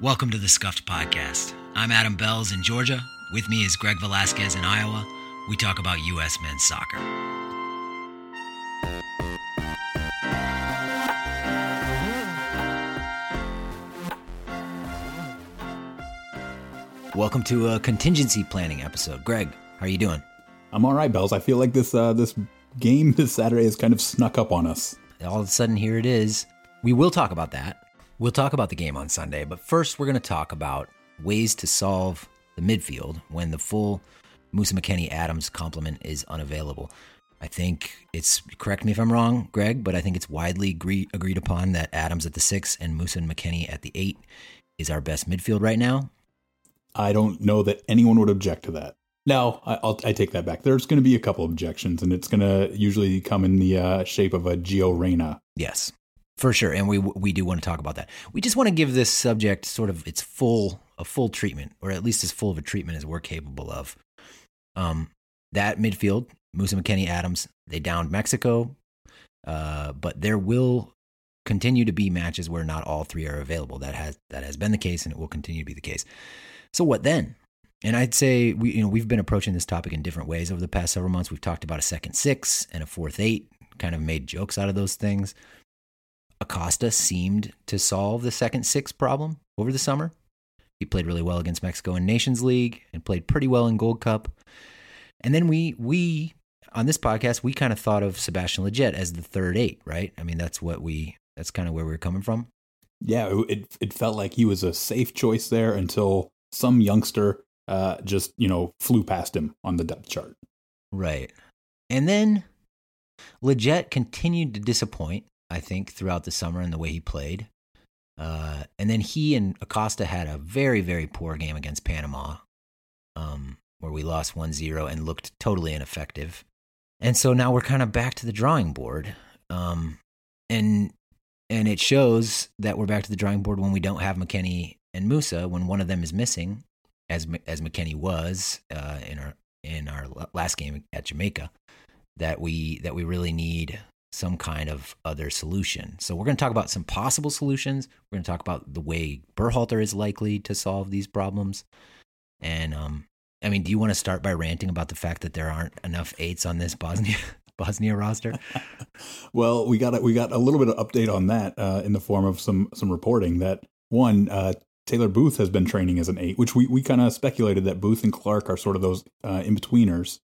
Welcome to the Scuffed Podcast. I'm Adam Bells in Georgia. With me is Greg Velasquez in Iowa. We talk about U.S. men's soccer. Welcome to a contingency planning episode. Greg, how are you doing? I'm all right, Bells. I feel like this uh, this game this Saturday has kind of snuck up on us. All of a sudden, here it is. We will talk about that. We'll talk about the game on Sunday, but first, we're going to talk about ways to solve the midfield when the full Musah McKennie Adams complement is unavailable. I think it's correct me if I'm wrong, Greg, but I think it's widely agree, agreed upon that Adams at the six and Musah and McKennie at the eight is our best midfield right now. I don't know that anyone would object to that. No, I, will I take that back. There's going to be a couple objections, and it's going to usually come in the uh, shape of a Gio Reyna. Yes, for sure, and we we do want to talk about that. We just want to give this subject sort of its full a full treatment, or at least as full of a treatment as we're capable of. Um, that midfield, Musah McKennie, Adams, they downed Mexico, uh, but there will continue to be matches where not all three are available. That has that has been the case, and it will continue to be the case. So what then? And I'd say we you know we've been approaching this topic in different ways over the past several months. We've talked about a second six and a fourth eight, kind of made jokes out of those things. Acosta seemed to solve the second six problem over the summer. He played really well against Mexico in Nations League and played pretty well in Gold Cup. And then we we on this podcast we kind of thought of Sebastian Lletget as the third eight, right? I mean that's what we that's kind of where we were coming from. Yeah, it it felt like he was a safe choice there until some youngster uh, just you know flew past him on the depth chart. Right, and then Lletget continued to disappoint I think, throughout the summer and the way he played. Uh, and then he and Acosta had a very, very poor game against Panama, um, where we lost 1 0 and looked totally ineffective. And so now we're kind of back to the drawing board. Um, and and it shows that we're back to the drawing board when we don't have McKennie and Musah, when one of them is missing, as as McKennie was uh, in our in our last game at Jamaica. That we that we really need some kind of other solution. So we're going to talk about some possible solutions. We're going to talk about the way Berhalter is likely to solve these problems. And um, I mean, do you want to start by ranting about the fact that there aren't enough eights on this Bosnia Bosnia roster? well, we got a, we got a little bit of update on that uh, in the form of some some reporting that one uh, Taylor Booth has been training as an eight, which we we kind of speculated that Booth and Clark are sort of those uh, in betweeners.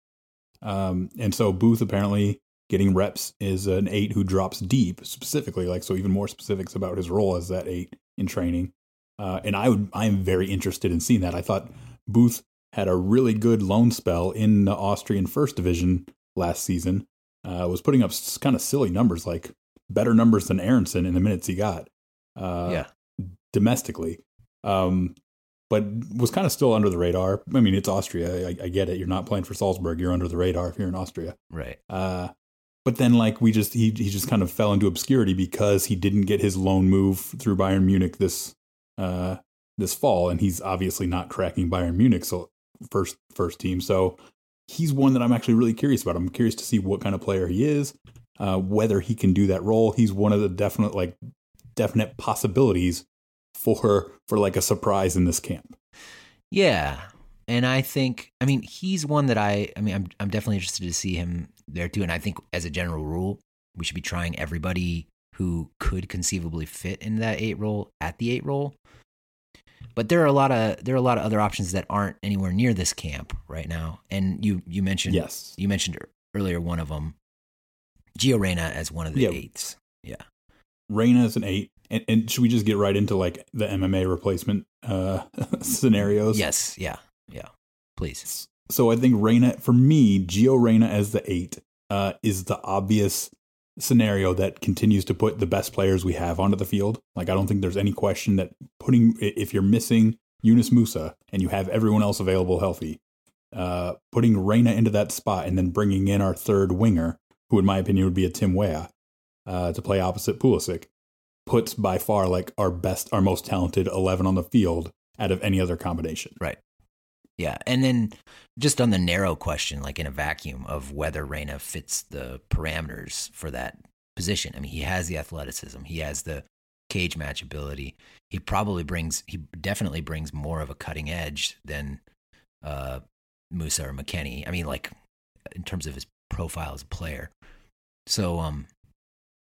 Um, and so Booth apparently getting reps is an eight who drops deep specifically like so even more specifics about his role as that eight in training uh, and i would i am very interested in seeing that i thought booth had a really good loan spell in the austrian first division last season uh, was putting up kind of silly numbers like better numbers than aaronson in the minutes he got uh, yeah domestically um, but was kind of still under the radar. I mean, it's Austria. I, I, get it. You're not playing for Salzburg. You're under the radar if you're in Austria. Right. Uh, but then like we just he he just kind of fell into obscurity because he didn't get his loan move through Bayern Munich this uh this fall. And he's obviously not cracking Bayern Munich so first first team. So he's one that I'm actually really curious about. I'm curious to see what kind of player he is uh whether he can do that role. He's one of the definite like definite possibilities for for like a surprise in this camp. Yeah. And I think I mean he's one that I I mean I'm I'm definitely interested to see him there too. And I think as a general rule, we should be trying everybody who could conceivably fit in that eight role at the eight role. But there are a lot of there are a lot of other options that aren't anywhere near this camp right now. And you you mentioned yes you mentioned earlier one of them, Gio Reyna as one of the yeah. eights. Yeah, Reyna is an eight. And, and, should we just get right into like the MMA replacement uh, scenarios? Yes. Yeah. Yeah. Please. So I think Reyna, for me, Gio Reyna as the eight uh, is the obvious scenario that continues to put the best players we have onto the field. Like I don't think there's any question that putting if you're missing Yunus Musah and you have everyone else available healthy, uh, putting Reyna into that spot and then bringing in our third winger, who in my opinion would be a Tim Weah, uh, to play opposite Pulisic, puts by far like our best, our most talented eleven on the field out of any other combination. Right. Yeah. And then just on the narrow question, like in a vacuum of whether Reyna fits the parameters for that position. I mean, he has the athleticism, he has the cage match ability. He probably brings, he definitely brings more of a cutting edge than uh, Musah or McKennie. I mean, like in terms of his profile as a player. So, um,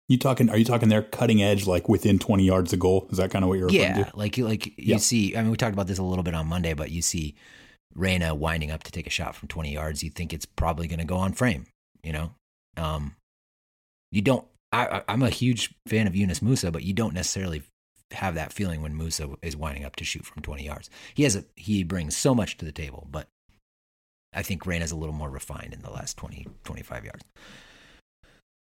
you talking? Are you talking there cutting edge, like within twenty yards of goal? Is that kind of what you're? Yeah, to? like you like you yeah. see. I mean, we talked about this a little bit on Monday, but you see Reyna winding up to take a shot from twenty yards. You think it's probably going to go on frame. You know, um, you don't. I, I'm a huge fan of Yunus Musah, but you don't necessarily have that feeling when Musah is winding up to shoot from 20 yards. He has a he brings so much to the table, but I think Reyna's a little more refined in the last 20 25 yards.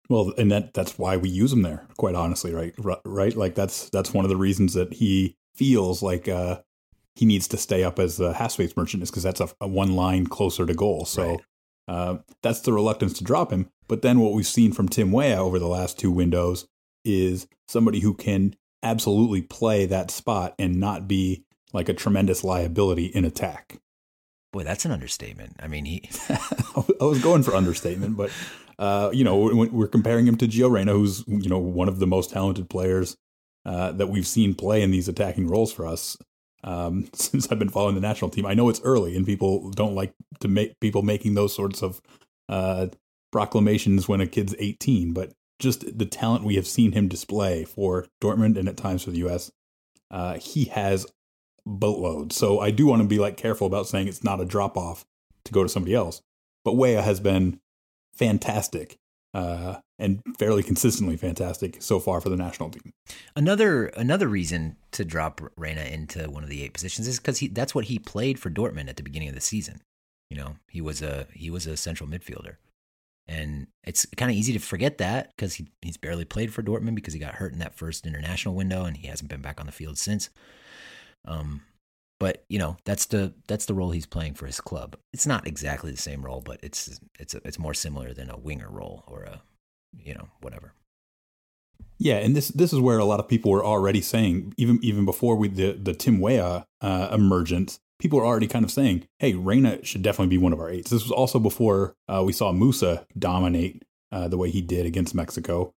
Well, and that that's why we use him there, quite honestly, right? Right? Like that's that's one of the reasons that he feels like uh he needs to stay up as a half space merchant is because that's a, a, one line closer to goal. So right. uh, that's the reluctance to drop him. But then what we've seen from Tim Weah over the last two windows is somebody who can absolutely play that spot and not be like a tremendous liability in attack. Boy, that's an understatement. I mean, he. I was going for understatement, but uh, you know, we're comparing him to Gio Reyna, who's you know one of the most talented players uh, that we've seen play in these attacking roles for us um, since I've been following the national team. I know it's early, and people don't like to make people making those sorts of uh, proclamations when a kid's 18, but just the talent we have seen him display for Dortmund and at times for the U.S. Uh, he has boatloads. So I do want to be like careful about saying it's not a drop off to go to somebody else. But Weah has been fantastic uh, and fairly consistently fantastic so far for the national team. Another another reason to drop Reyna into one of the eight positions is because that's what he played for Dortmund at the beginning of the season. You know, he was a he was a central midfielder. And it's kind of easy to forget that because he, he's barely played for Dortmund because he got hurt in that first international window and he hasn't been back on the field since. Um, but you know that's the that's the role he's playing for his club. It's not exactly the same role, but it's it's it's more similar than a winger role or a you know whatever. Yeah, and this this is where a lot of people were already saying even even before we the the Tim Weah uh, emergence, people were already kind of saying, "Hey, Reyna should definitely be one of our eights." This was also before uh, we saw Musah dominate uh, the way he did against Mexico.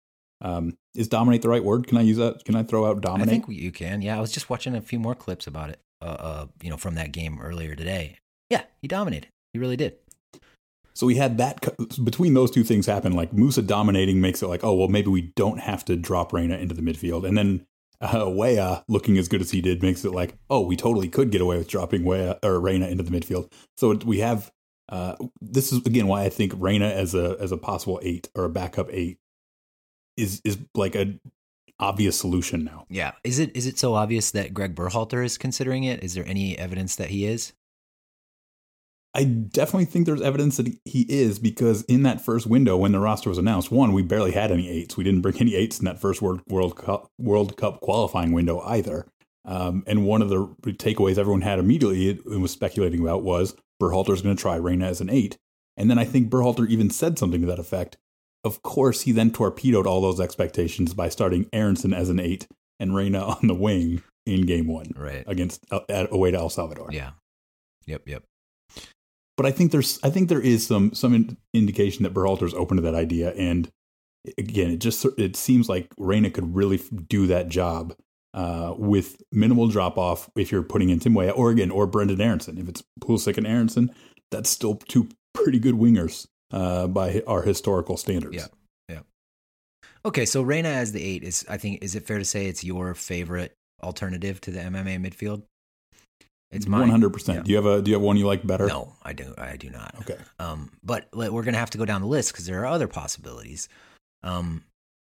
Um, is dominate the right word? Can I use that? Can I throw out dominate? I think you can. Yeah, I was just watching a few more clips about it. Uh, uh, you know, from that game earlier today. Yeah, he dominated. He really did. So we had that between those two things happen. Like Musah dominating makes it like, oh well, maybe we don't have to drop Reyna into the midfield, and then uh, Weah looking as good as he did makes it like, oh, we totally could get away with dropping Weah or Reyna into the midfield. So we have uh, this is again why I think Reyna as a as a possible eight or a backup eight is is like a obvious solution now. Yeah, is it is it so obvious that Gregg Berhalter is considering it? Is there any evidence that he is? I definitely think there's evidence that he is because in that first window when the roster was announced, one, we barely had any eights. We didn't bring any eights in that first World, World Cup World Cup qualifying window either. Um, and one of the takeaways everyone had immediately and was speculating about was Berhalter's going to try Reyna as an eight. And then I think Berhalter even said something to that effect. Of course, he then torpedoed all those expectations by starting Aaronson as an eight and Reyna on the wing in game one right. against uh, away to El Salvador. Yeah. Yep. Yep but I think there's I think there is some some indication that Berhalter's open to that idea, and again, it just it seems like Reyna could really do that job uh, with minimal drop off if you're putting in Tim Weah or again or Brenden Aaronson. If it's Pulisic and Aaronson, that's still two pretty good wingers uh, by our historical standards. Yeah, yeah. Okay, so Reyna as the eight is I think is it fair to say it's your favorite alternative to the MMA midfield? It's mine. One hundred percent. Do you have a Do you have one you like better? No, I do. I do not. Okay. Um, but we're gonna have to go down the list because there are other possibilities. Um,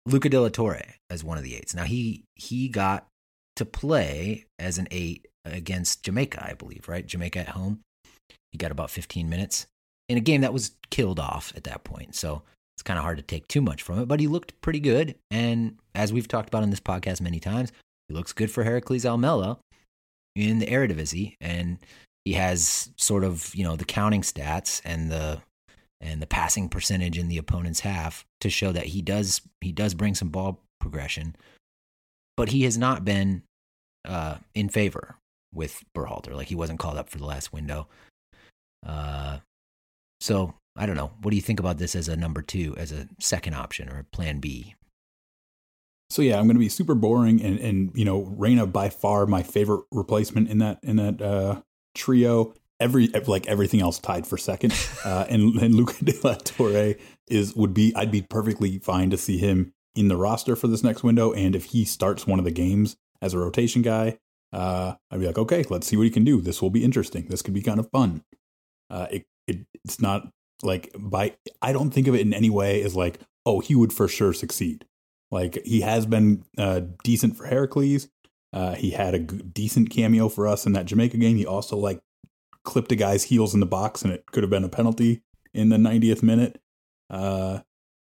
Luca De La Torre as one of the eights. Now he he got to play as an eight against Jamaica, I believe. Right, Jamaica at home. He got about fifteen minutes in a game that was killed off at that point. So it's kind of hard to take too much from it. But he looked pretty good, and as we've talked about in this podcast many times, he looks good for Heracles Almelo in the Eredivisie, and he has sort of you know the counting stats and the and the passing percentage in the opponent's half to show that he does he does bring some ball progression, but he has not been uh, in favor with Berhalter. Like he wasn't called up for the last window. Uh, so I don't know. What do you think about this as a number two, as a second option or plan B? so yeah, I'm going to be super boring, and and you know, Reyna by far my favorite replacement in that in that uh, trio. Every like everything else tied for second, uh, and and Luca de la Torre is would be I'd be perfectly fine to see him in the roster for this next window, and if he starts one of the games as a rotation guy, uh, I'd be like, okay, let's see what he can do. This will be interesting. This could be kind of fun. Uh, it, it it's not like by I don't think of it in any way as like, oh, he would for sure succeed. Like he has been uh, decent for Heracles. Uh, he had a g- decent cameo for us in that Jamaica game. He also like clipped a guy's heels in the box, and it could have been a penalty in the 90th minute. Uh,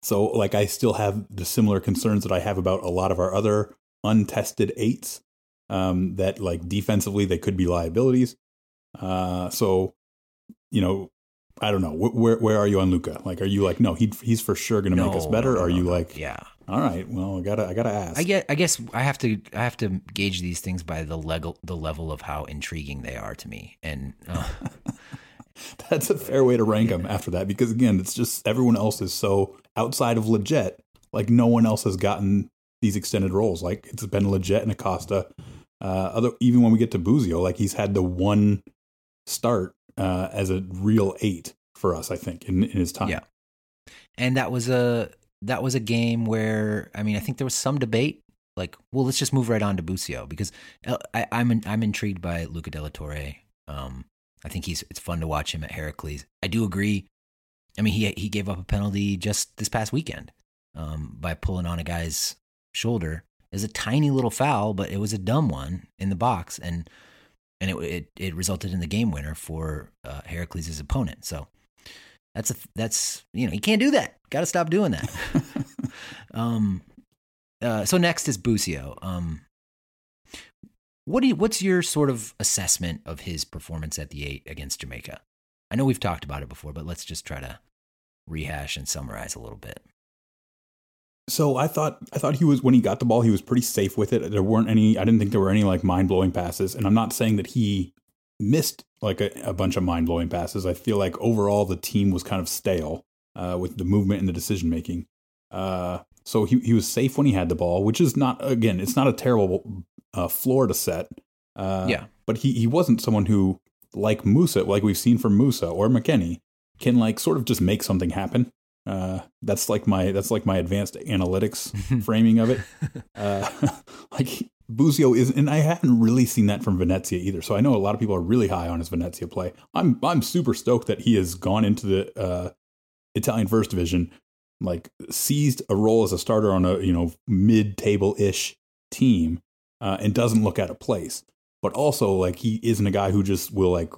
so like I still have the similar concerns that I have about a lot of our other untested eights. Um, that like defensively they could be liabilities. Uh, so you know I don't know. Where where are you on Luca? Like, are you like, no, he he's for sure going to no, make us better? No, no, are you like, yeah, all right, well, I gotta I gotta ask. I get, I guess I have to I have to gauge these things by the level the level of how intriguing they are to me, and uh, that's a fair way to rank them after that because again, it's just everyone else is so outside of legit. like no one else has gotten these extended roles. Like it's been legit and Acosta. Uh, other even when we get to Busio, like he's had the one start uh, as a real eight for us. I think in, in his time. Yeah, and that was a that was a game where I mean I think there was some debate. Like, well, let's just move right on to Busio because uh, I, I'm in, I'm intrigued by Luca de la Torre. Um, I think he's it's fun to watch him at Heracles. I do agree. I mean, he he gave up a penalty just this past weekend um, by pulling on a guy's shoulder. It a tiny little foul, but it was a dumb one in the box, and and it it, it resulted in the game winner for uh, Heracles' opponent. So that's a that's you know you can't do that. Got to stop doing that. um, uh, so next is Busio. Um, what do you, what's your sort of assessment of his performance at the eight against Jamaica? I know we've talked about it before, but let's just try to rehash and summarize a little bit. So I thought I thought he was when he got the ball he was pretty safe with it. There weren't any I didn't think there were any like mind blowing passes, and I'm not saying that he missed like a, a bunch of mind blowing passes. I feel like overall the team was kind of stale uh, with the movement and the decision making. Uh, so he he was safe when he had the ball, which is not again it's not a terrible uh, floor to set. Uh, yeah, but he he wasn't someone who like Musah like we've seen from Musah or McKennie can like sort of just make something happen. Uh, that's like my that's like my advanced analytics framing of it. Uh, like Busio is, and I haven't really seen that from Venezia either. So I know a lot of people are really high on his Venezia play. I'm I'm super stoked that he has gone into the uh, Italian First Division, like seized a role as a starter on a you know mid table ish team, uh, and doesn't look out of place. But also like he isn't a guy who just will like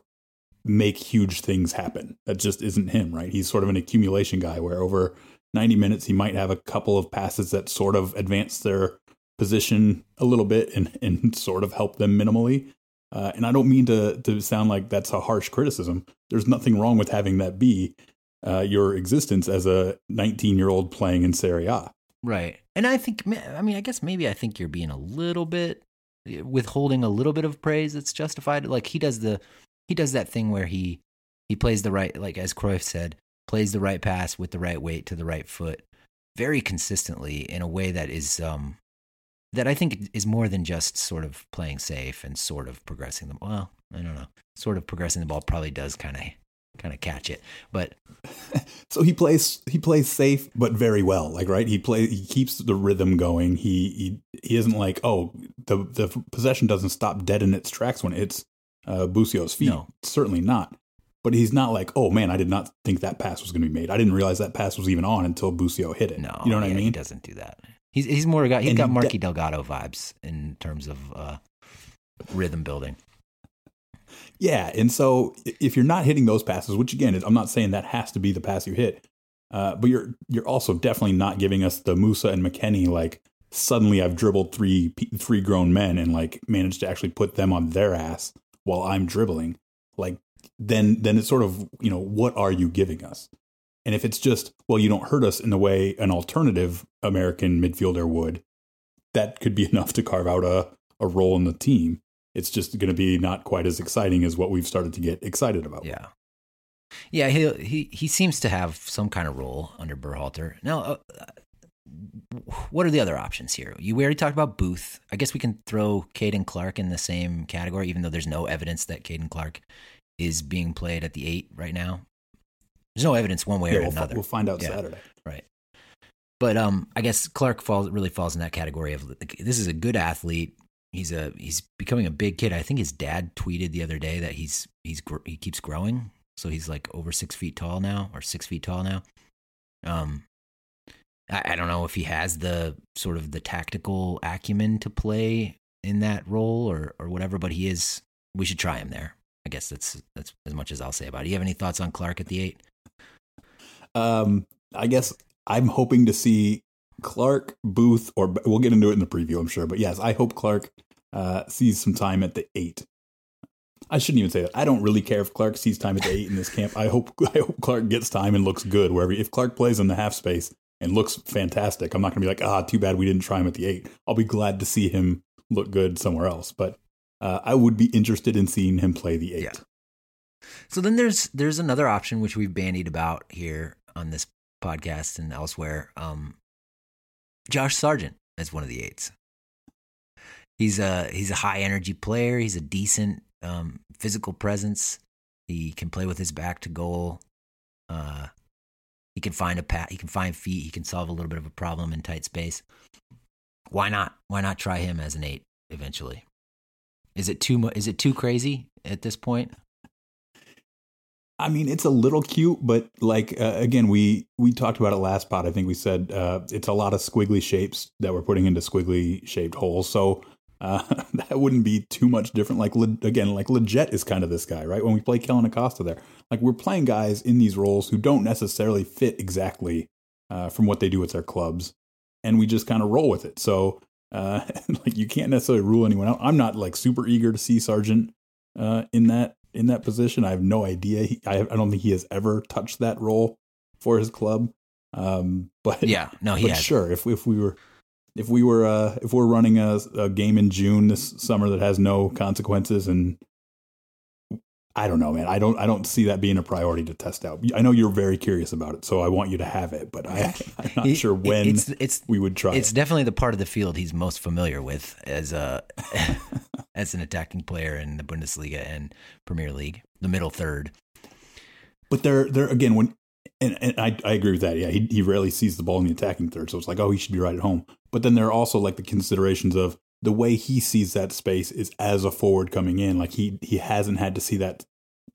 make huge things happen. That just isn't him, right? He's sort of an accumulation guy where over 90 minutes he might have a couple of passes that sort of advance their position a little bit and, and sort of help them minimally. Uh, and I don't mean to to sound like that's a harsh criticism. There's nothing wrong with having that be uh, your existence as a 19 year old playing in Serie A. Right. And I think, I mean, I guess maybe I think you're being a little bit withholding a little bit of praise that's justified. Like he does the he does that thing where he he plays the right like as Cruyff said, plays the right pass with the right weight to the right foot very consistently in a way that is um that I think is more than just sort of playing safe and sort of progressing the well, I don't know. Sort of progressing the ball probably does kind of kind of catch it. But so he plays he plays safe but very well. Like right, he play he keeps the rhythm going. He he he isn't like oh the the possession doesn't stop dead in its tracks when it's uh, Busio's feet. No. Certainly not. But he's not like, oh man, I did not think that pass was going to be made. I didn't realize that pass was even on until Busio hit it. No, you know what yeah, I mean? He doesn't do that. He's he's more got he's and got he Marky de- Delgado vibes in terms of uh, rhythm building. Yeah, and so if you're not hitting those passes, which again, I'm not saying that has to be the pass you hit, uh, but you're you're also definitely not giving us the Musah and McKennie like suddenly I've dribbled three three grown men and like managed to actually put them on their ass while I'm dribbling, like then then it's sort of you know what are you giving us? And if it's just well, you don't hurt us in the way an alternative American midfielder would, that could be enough to carve out a a role in the team. It's just going to be not quite as exciting as what we've started to get excited about. Yeah. Yeah, he he he seems to have some kind of role under Berhalter. Now, uh, what are the other options here? You we already talked about Booth. I guess we can throw Caden Clark in the same category, even though there's no evidence that Caden Clark is being played at the eight right now. There's no evidence one way Yeah, or we'll, another. we'll find out Yeah. Saturday. Right. But um, I guess Clark falls really falls in that category of like, this is a good athlete. He's a he's becoming a big kid. I think his dad tweeted the other day that he's he's gr- he keeps growing, so he's like over six feet tall now or six feet tall now. Um, I, I don't know if he has the sort of the tactical acumen to play in that role or or whatever, but he is. We should try him there. I guess that's that's as much as I'll say about it. Do you have any thoughts on Clark at the eight? Um, I guess I'm hoping to see Clark Booth, or we'll get into it in the preview, I'm sure. But yes, I hope Clark uh, sees some time at the eight. I shouldn't even say that. I don't really care if Clark sees time at the eight in this camp. I hope I hope Clark gets time and looks good wherever. If Clark plays in the half space and looks fantastic, I'm not going to be like, ah, too bad we didn't try him at the eight. I'll be glad to see him look good somewhere else. But uh, I would be interested in seeing him play the eight. Yeah. So then there's there's another option which we've bandied about here on this podcast and elsewhere. Um, Josh Sargent as one of the eights. He's a he's a high energy player. He's a decent um, physical presence. He can play with his back to goal. Uh, he can find a pat. He can find feet. He can solve a little bit of a problem in tight space. Why not? Why not try him as an eight eventually? Is it too Is it too crazy at this point? I mean, it's a little cute, but like uh, again, we we talked about it last pod. I think we said uh, it's a lot of squiggly shapes that we're putting into squiggly shaped holes. So uh, that wouldn't be too much different. Like again, like Lletget is kind of this guy, right? When we play Kellen Acosta there, like we're playing guys in these roles who don't necessarily fit exactly uh, from what they do with their clubs, and we just kind of roll with it. So uh, like you can't necessarily rule anyone out. I'm not like super eager to see Sargent uh, in that in that position. I have no idea. He, I, I don't think he has ever touched that role for his club. Um, but Yeah, no, he but sure, if if we were if we were uh, if we're running a, a game in June this summer that has no consequences and I don't know, man. I don't I don't see that being a priority to test out. I know you're very curious about it, so I want you to have it, but I, I'm not He- sure when it's it's we would try it's it. definitely the part of the field he's most familiar with as a as an attacking player in the Bundesliga and Premier League, the middle third. But there, there again, when and, and I, I agree with that. Yeah, he he rarely sees the ball in the attacking third, so it's like, oh, he should be right at home. But then there are also like the considerations of the way he sees that space is as a forward coming in. Like he he hasn't had to see that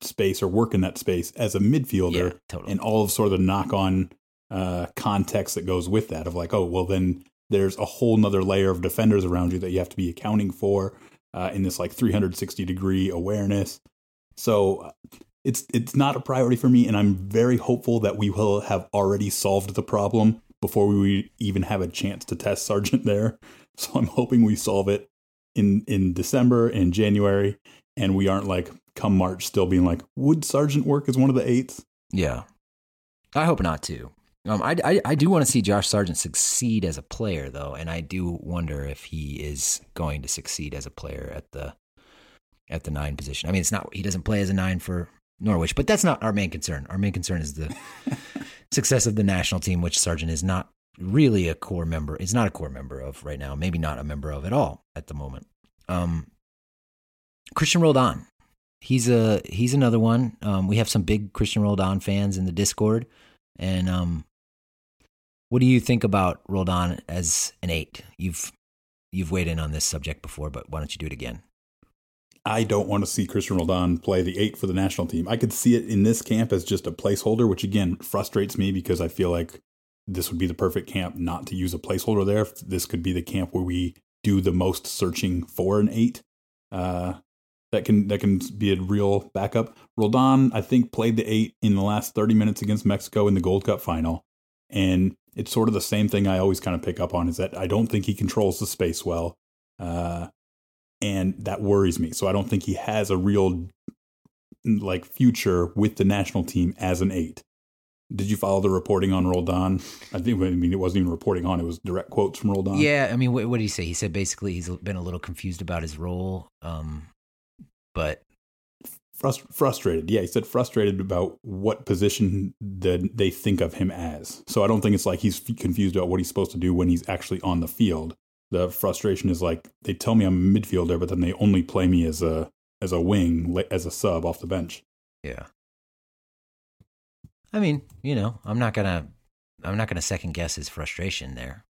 space or work in that space as a midfielder, Yeah, totally. and all of sort of the knock on uh, context that goes with that of like, oh, well, then there's a whole nother layer of defenders around you that you have to be accounting for uh, in this like 360 degree awareness. So uh, it's it's not a priority for me, and I'm very hopeful that we will have already solved the problem before we even have a chance to test Sargent there. So I'm hoping we solve it in in December and January, and we aren't like come March still being like, would Sargent work as one of the eights? Yeah, I hope not too. Um, I, I, I do want to see Josh Sargent succeed as a player, though, and I do wonder if he is going to succeed as a player at the at the nine position. I mean, it's not he doesn't play as a nine for Norwich, but that's not our main concern. Our main concern is the success of the national team, which Sargent is not really a core member. Is not a core member of right now. Maybe not a member of at all at the moment. Um, Christian Roldan, he's a he's another one. Um, we have some big Christian Roldan fans in the Discord, and um, what do you think about Roldan as an eight? You've you've weighed in on this subject before, but why don't you do it again? I don't want to see Christian Roldan play the eight for the national team. I could see it in this camp as just a placeholder, which again frustrates me because I feel like this would be the perfect camp not to use a placeholder there. This could be the camp where we do the most searching for an eight. Uh, that can that can be a real backup. Roldan, I think, played the eight in the last 30 minutes against Mexico in the Gold Cup final. And it's sort of the same thing I always kind of pick up on is that I don't think he controls the space well. Uh, and that worries me. So I don't think he has a real like future with the national team as an eight. Did you follow the reporting on Roldan? I think I mean it wasn't even reporting on; it was direct quotes from Roldan. Yeah, I mean, what, what did he say? He said basically he's been a little confused about his role, um, but Frust- frustrated. Yeah, he said frustrated about what position that they think of him as. So I don't think it's like he's confused about what he's supposed to do when he's actually on the field. The frustration is like they tell me I'm a midfielder, but then they only play me as a as a wing, as a sub off the bench. Yeah. I mean, you know, I'm not gonna, I'm not gonna second guess his frustration there.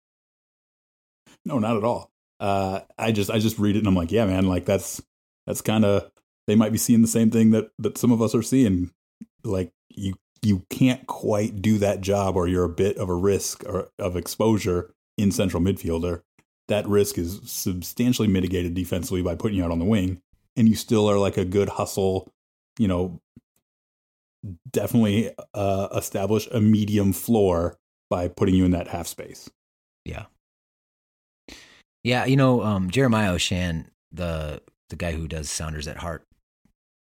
No, not at all. Uh, I just, I just read it and I'm like, yeah, man, like that's, that's kind of, they might be seeing the same thing that that some of us are seeing. Like you, you can't quite do that job, or you're a bit of a risk or of exposure in central midfielder. That risk is substantially mitigated defensively by putting you out on the wing, and you still are like a good hustle, you know, definitely uh, establish a medium floor by putting you in that half space. Yeah. Yeah, you know, um, Jeremiah Oshan, the the guy who does Sounders at Heart,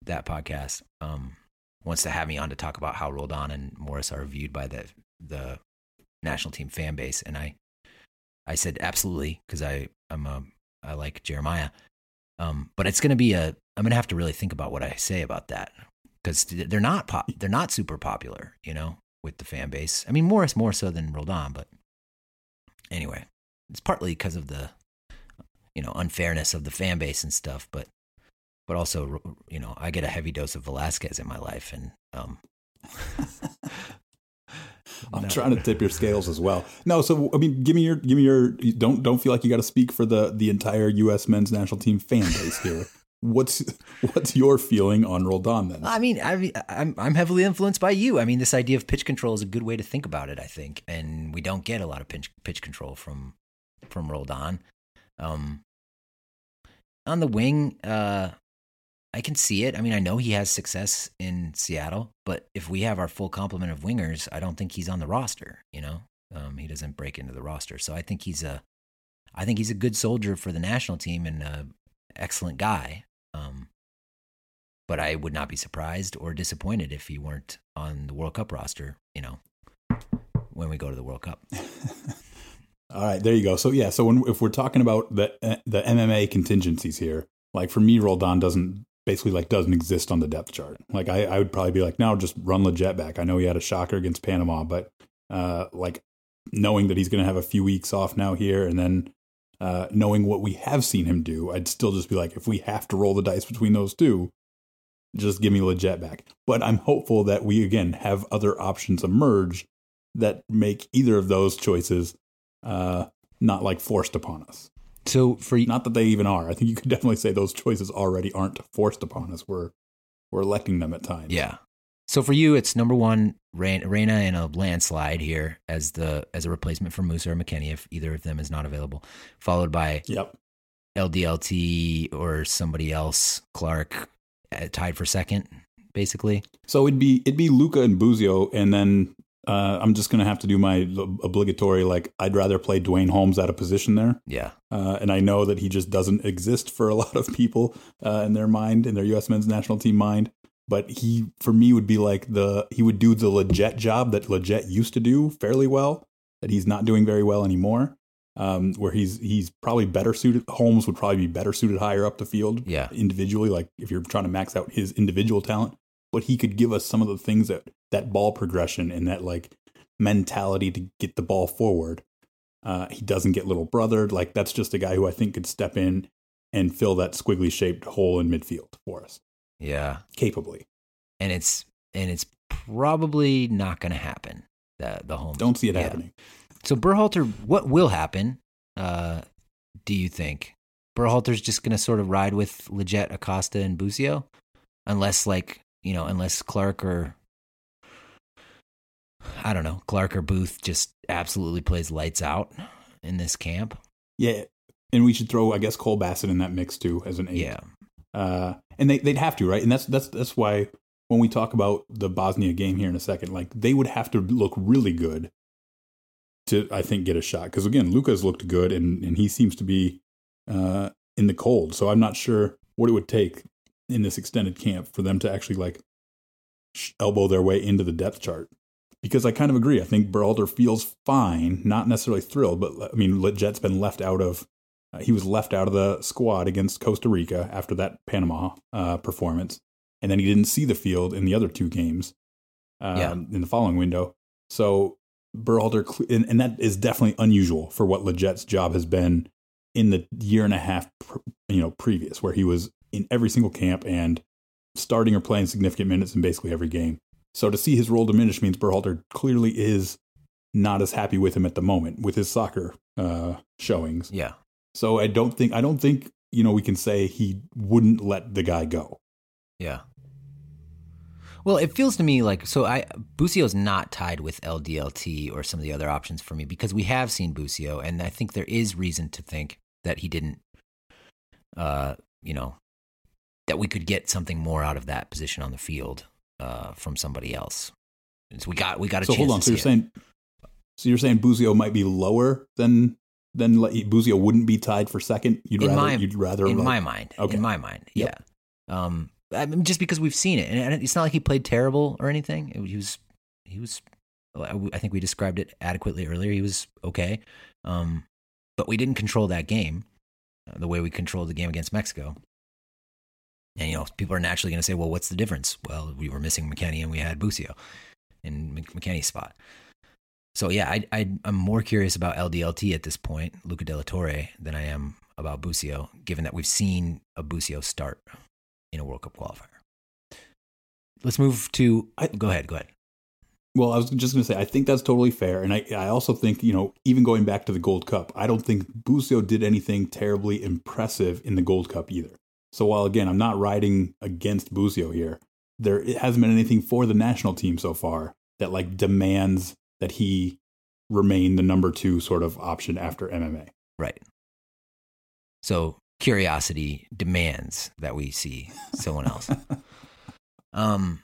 that podcast, um, wants to have me on to talk about how Roldan and Morris are viewed by the the national team fan base, and I I said absolutely because I I'm a I like Jeremiah, um, but it's going to be a I'm going to have to really think about what I say about that because they're not pop, they're not super popular, you know, with the fan base. I mean, Morris more so than Roldan, but anyway, it's partly because of the you know unfairness of the fan base and stuff, but but also you know I get a heavy dose of Velasquez in my life, and um, I'm no. trying to tip your scales as well. No, so I mean, give me your give me your don't don't feel like you got to speak for the the entire U.S. men's national team fan base here. What's what's your feeling on Roldan then? I mean, I, I'm I'm heavily influenced by you. I mean, this idea of pitch control is a good way to think about it. I think, and we don't get a lot of pitch pitch control from from Roldan. Um, on the wing, uh, I can see it. I mean, I know he has success in Seattle, but if we have our full complement of wingers, I don't think he's on the roster. You know, um, he doesn't break into the roster, so I think he's a, I think he's a good soldier for the national team and an excellent guy. Um, but I would not be surprised or disappointed if he weren't on the World Cup roster, you know, when we go to the World Cup. All right, there you go. So yeah, so when if we're talking about the the MMA contingencies here, like for me, Roldan doesn't basically like doesn't exist on the depth chart. Like I, I would probably be like, now just run Lletget back. I know he had a shocker against Panama, but uh, like knowing that he's going to have a few weeks off now here, and then uh, knowing what we have seen him do, I'd still just be like, if we have to roll the dice between those two, just give me Lletget back. But I'm hopeful that we again have other options emerge that make either of those choices uh, not like forced upon us. So for not that they even are. I think you could definitely say those choices already aren't forced upon us. We're we're electing them at times. Yeah. So for you, it's number one, Reyna in a landslide here as the as a replacement for Musah or McKennie if either of them is not available, followed by yep. LDLT or somebody else, Clark, uh, tied for second, basically. So it'd be it'd be Luca and Busio, and then uh, I'm just gonna have to do my obligatory like I'd rather play Duane Holmes out of position there. Yeah, uh, and I know that he just doesn't exist for a lot of people uh, in their mind, in their U.S. men's national team mind but he for me would be like the he would do the Lletget job that Lletget used to do fairly well that he's not doing very well anymore. Um, where he's he's probably better suited. Holmes would probably be better suited higher up the field, yeah, individually. Like if you're trying to max out his individual talent, but he could give us some of the things that that ball progression and that like mentality to get the ball forward. Uh, he doesn't get little brothered. Like that's just a guy who I think could step in and fill that squiggly shaped hole in midfield for us. Yeah. Capably. And it's and it's probably not going to happen. The the home. Don't see it yeah. happening. So Berhalter, what will happen? Uh, do you think Berhalter's just going to sort of ride with Lletget, Acosta, and Busio, unless like you know, unless Clark or I don't know, Clark or Booth just absolutely plays lights out in this camp. Yeah, and we should throw, I guess, Cole Bassett in that mix too as an eight. Yeah, uh, and they they'd have to, right? And that's that's that's why when we talk about the Bosnia game here in a second, like they would have to look really good to I think get a shot because again, Luca's looked good and and he seems to be uh, in the cold. So I'm not sure what it would take in this extended camp for them to actually like elbow their way into the depth chart. Because I kind of agree. I think Berhalter feels fine, not necessarily thrilled, but I mean, Lletget's been left out of uh, he was left out of the squad against Costa Rica after that Panama uh, performance. and then he didn't see the field in the other two games um, Yeah. in the following window. So Berhalter, and, and that is definitely unusual for what Lletget's job has been in the year and a half, pr- you know, previous, where he was in every single camp and starting or playing significant minutes in basically every game. So to see his role diminish means Berhalter clearly is not as happy with him at the moment with his soccer uh, showings. Yeah. So I don't think I don't think you know we can say he wouldn't let the guy go. Yeah. Well, it feels to me like so. I Busio's not tied with LDLT or some of the other options for me because we have seen Busio, and I think there is reason to think that he didn't, uh, you know, that we could get something more out of that position on the field uh, from somebody else. And so we got we got a So chance. hold on. to So you're it. saying so you're saying Busio might be lower than than Busio wouldn't be tied for second. You'd In rather my- you'd rather in like- my mind. Okay. In my mind, Yep. yeah. Um, I mean, just because we've seen it, and and it's not like he played terrible or anything. It- he was, he was. I think we described it adequately earlier. He was okay, um, but we didn't control that game uh, the way we controlled the game against Mexico. And you know, people are naturally going to say, "Well, what's the difference?" Well, we were missing McKennie and we had Busio in Mc- McKennie's spot. So yeah, I, I I'm more curious about LDLT at this point, Luca De La Torre, than I am about Busio, given that we've seen a Busio start in a World Cup qualifier. Let's move to. I- go ahead. Go ahead. Well, I was just going to say, I think that's totally fair. And I, I also think, you know, even going back to the Gold Cup, I don't think Busio did anything terribly impressive in the Gold Cup either. So while, again, I'm not riding against Busio here, there it hasn't been anything for the national team so far that like demands that he remain the number two sort of option after MMA. Right. So curiosity demands that we see someone else. um,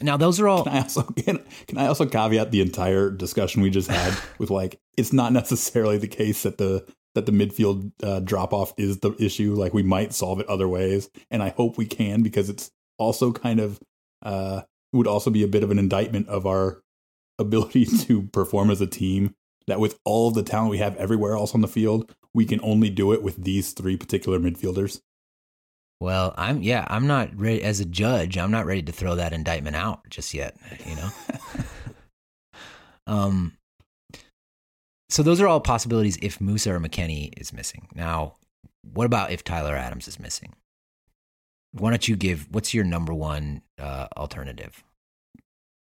now those are all. Can I also can, can I also caveat the entire discussion we just had with like it's not necessarily the case that the that the midfield uh, drop off is the issue. Like we might solve it other ways, and I hope we can because it's also kind of uh, would also be a bit of an indictment of our ability to perform as a team. That with all of the talent we have everywhere else on the field, we can only do it with these three particular midfielders. Well, I'm yeah, I'm not ready as a judge. I'm not ready to throw that indictment out just yet. You know. um. So those are all possibilities if Musah or McKennie is missing. Now, what about if Tyler Adams is missing? Why don't you give? What's your number one uh, alternative?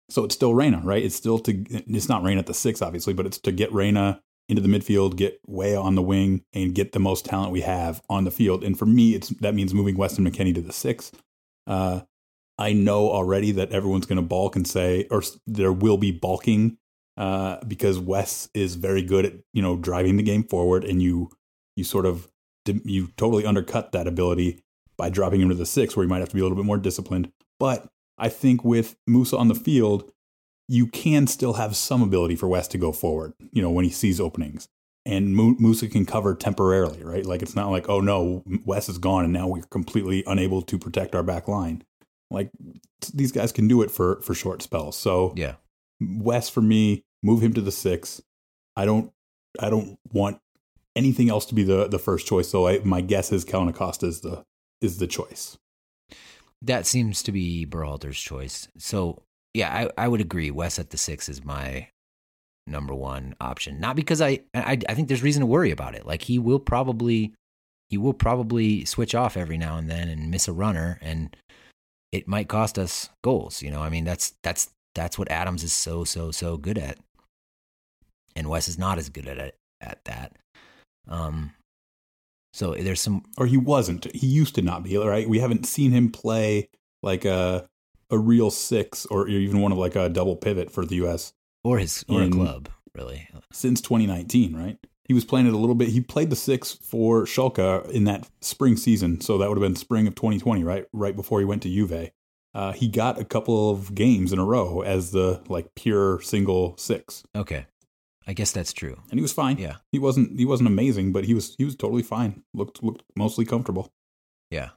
So it's still Reyna, right? It's still to it's not Reyna at the six, obviously, but it's to get Reyna into the midfield, get Weah on the wing, and get the most talent we have on the field. And for me, it's that means moving Weston McKennie to the six. Uh, I know already that everyone's going to balk and say, or there will be balking uh, because Wes is very good at you know driving the game forward, and you you sort of you totally undercut that ability by dropping him to the six, where you might have to be a little bit more disciplined. But I think with Musah on the field, you can still have some ability for Wes to go forward, you know, when he sees openings. And Mu- Musah can cover temporarily, right? Like it's not like, oh no, Wes is gone and now we're completely unable to protect our back line. Like these guys can do it for for short spells. So Yeah. Wes for me, move him to the six. I don't I don't want anything else to be the the first choice. So I, my guess is Kellen Acosta is the is the choice. That seems to be Berhalter's choice. So yeah, I, I would agree. Wes at the six is my number one option. Not because I, I I think there's reason to worry about it. Like he will probably he will probably switch off every now and then and miss a runner and it might cost us goals. You know, I mean that's that's that's what Adams is so so so good at, and Wes is not as good at it at that. Um, so there's some or he wasn't. He used to not be right. We haven't seen him play like a a real six or even one of like a double pivot for the U.S. or his or a club really. since 2019. Right? He was playing it a little bit. He played the six for Schalke in that spring season, so that would have been spring of 2020, right? Right before he went to Juve. Uh, he got a couple of games in a row as the like pure single six, Okay, I guess that's true. and he was fine. Yeah. He wasn't he wasn't amazing, but he was he was totally fine. Looked looked mostly comfortable. Yeah,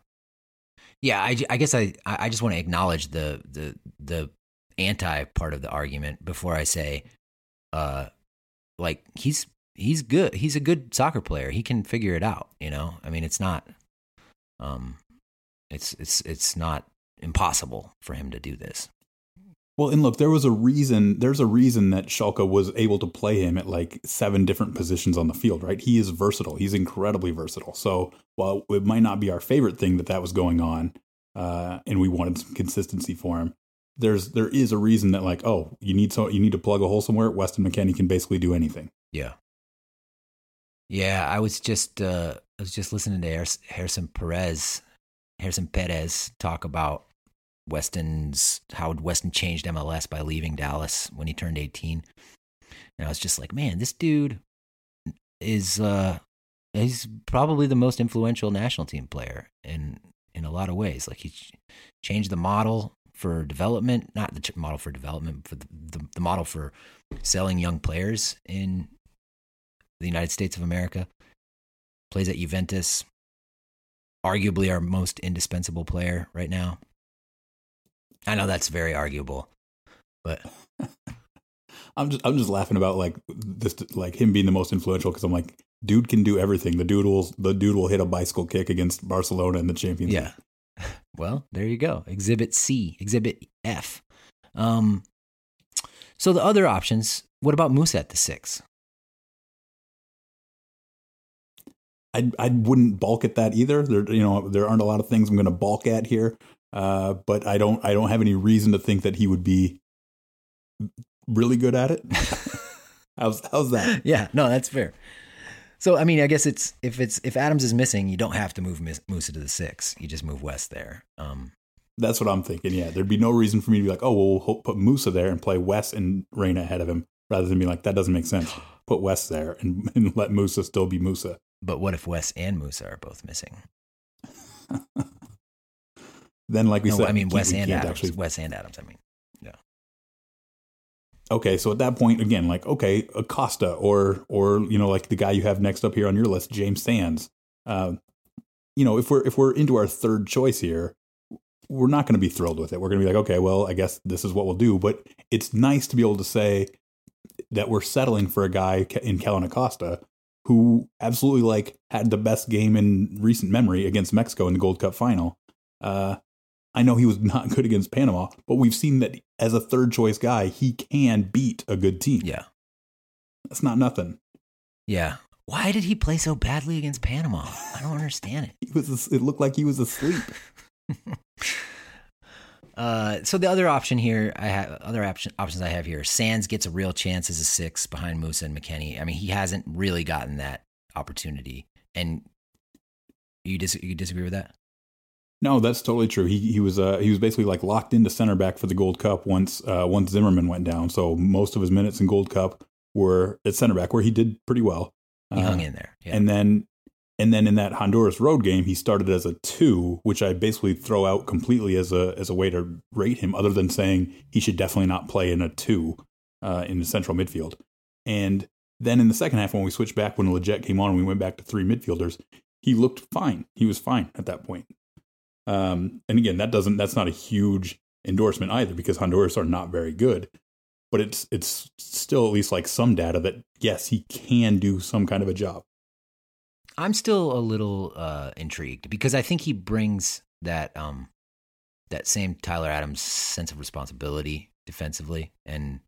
yeah. I, I guess I I just want to acknowledge the the the anti part of the argument before I say, uh, like he's he's good. He's a good soccer player. He can figure it out. You know, I mean, it's not, um, it's it's it's not impossible for him to do this. Well, and look, there was a reason. There's a reason that Schalke was able to play him at like seven different positions on the field. Right? He is versatile. He's incredibly versatile. So while it might not be our favorite thing that that was going on, uh, and we wanted some consistency for him, there's there is a reason that like oh you need so you need to plug a hole somewhere. Weston McKennie can basically do anything. Yeah. Yeah, I was just uh, I was just listening to Harrison Perez, Harrison Perez talk about Weston's how Weston changed MLS by leaving Dallas when he turned 18. And I was just like, man, this dude is uh he's probably the most influential national team player in in a lot of ways. Like he changed the model for development, not the model for development, for the, the, the model for selling young players in the United States of America. Plays at Juventus, arguably our most indispensable player right now. I know that's very arguable, but I'm just I'm just laughing about like this like him being the most influential because I'm like dude can do everything. The dude will the dude will hit a bicycle kick against Barcelona in the Champions yeah. League. Well, there you go. Exhibit C, Exhibit F. Um, so the other options. What about Musah at the six? I I wouldn't balk at that either. There you know there aren't a lot of things I'm going to balk at here. Uh, but I don't I don't have any reason to think that he would be really good at it. how's how's that? Yeah, no, that's fair. So I mean, I guess it's if it's if Adams is missing, you don't have to move Musah to the six. You just move West there. Um, that's what I'm thinking. Yeah, there'd be no reason for me to be like, oh, well, we'll put Musah there and play West and Reyna ahead of him, rather than be like, that doesn't make sense. Put West there and, and let Musah still be Musah. But what if West and Musah are both missing? then like we no, said, I mean Wes and Adams. Actually... Wes and Adams. I mean, yeah. Okay, so at that point, again, like okay, Acosta or or you know like the guy you have next up here on your list, James Sands. Uh, you know, if we're if we're into our third choice here, we're not going to be thrilled with it. We're going to be like, okay, well, I guess this is what we'll do. But it's nice to be able to say that we're settling for a guy in Kellyn Acosta who absolutely like had the best game in recent memory against Mexico in the Gold Cup final. Uh, I know he was not good against Panama, but we've seen that as a third choice guy, he can beat a good team. Yeah. That's not nothing. Yeah. Why did he play so badly against Panama? I don't understand it. he was it looked like he was asleep. uh, so the other option here, I have other option, options I have here. Sands gets a real chance as a six behind Musah and McKennie. I mean, he hasn't really gotten that opportunity, and you dis- you disagree with that? No, that's totally true. He he was uh, he was basically like locked into center back for the Gold Cup once uh, once Zimmerman went down. So most of his minutes in Gold Cup were at center back, where he did pretty well. He uh, hung in there, yeah. and then and then in that Honduras road game, he started as a two, which I basically throw out completely as a as a way to rate him, other than saying he should definitely not play in a two uh, in the central midfield. And then in the second half, when we switched back when Lletget came on, and we went back to three midfielders. He looked fine. He was fine at that point. Um, and again, that doesn't that's not a huge endorsement either because Honduras are not very good. But it's it's still at least like some data that yes, he can do some kind of a job. I'm still a little uh, intrigued because I think he brings that um, that same Tyler Adams sense of responsibility defensively and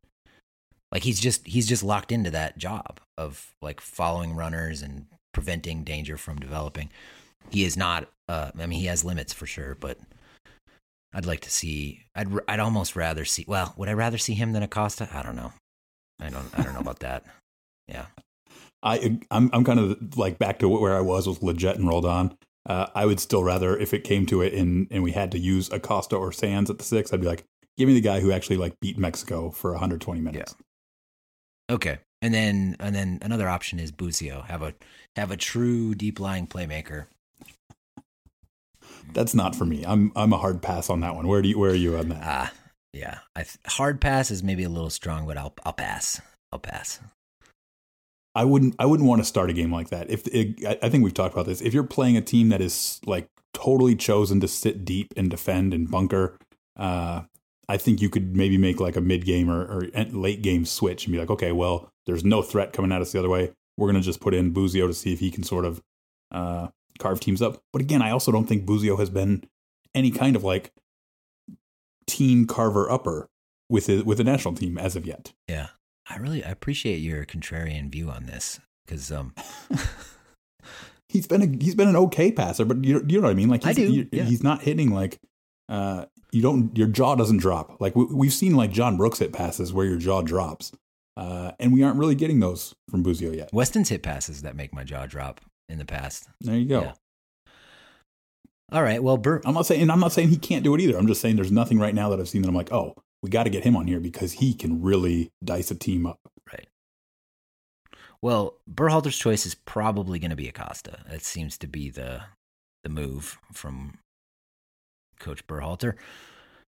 like he's just he's just locked into that job of like following runners and preventing danger from developing he is not. Uh, I mean, he has limits for sure, but I'd like to see. I'd I'd almost rather see. Well, would I rather see him than Acosta? I don't know. I don't. I don't know about that. Yeah. I I'm I'm kind of like back to where I was with Lletget and Roldan. Uh, I would still rather, if it came to it, and and we had to use Acosta or Sands at the six, I'd be like, give me the guy who actually like beat Mexico for 120 minutes. Yeah. Okay, and then and then another option is Busio. Have a have a true deep lying playmaker that's not for me. I'm I'm a hard pass on that one. Where do you where are you on that? Ah, uh, yeah. I hard pass is maybe a little strong, but I'll I'll pass. I'll pass. I wouldn't I wouldn't want to start a game like that. If it, I think we've talked about this. If you're playing a team that is like totally chosen to sit deep and defend and bunker, uh, I think you could maybe make like a mid game or, or late game switch and be like, okay, well, there's no threat coming at us the other way. We're gonna just put in Busio to see if he can sort of uh, carve teams up. But again, I also don't think Busio has been any kind of like team Carver upper with the, with the national team as of yet. Yeah, I really I appreciate your contrarian view on this because um, he's been a, he's been an okay passer, but you you know what I mean. Like I he's, do, you- yeah. he's not hitting like uh you don't your jaw doesn't drop. Like we, we've seen like John Brooks hit passes where your jaw drops, uh, and we aren't really getting those from Busio yet. Weston's hit passes that make my jaw drop in the past. There you go. Yeah. All right, well, Bur- I'm not saying and I'm not saying he can't do it either. I'm just saying there's nothing right now that I've seen that I'm like, oh, we got to get him on here because he can really dice a team up. right. Well, Berhalter's choice is probably going to be Acosta. That seems to be the the move from Coach Berhalter.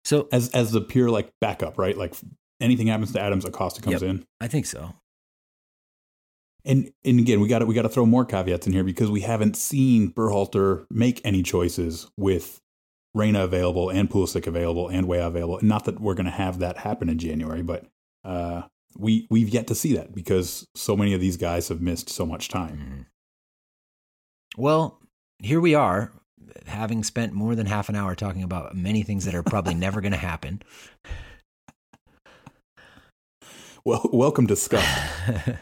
So As as the pure like backup, right? Like anything happens to Adams, Acosta comes Yep. in. I think so. And and again, we got to we got to throw more caveats in here because we haven't seen Berhalter make any choices with Reyna available and Pulisic available and Weah available. Not that we're going to have that happen in January, but uh, we we've yet to see that because so many of these guys have missed so much time. Mhm. Well, here we are, having spent more than half an hour talking about many things that are probably never going to happen. Well, welcome to Scuffed,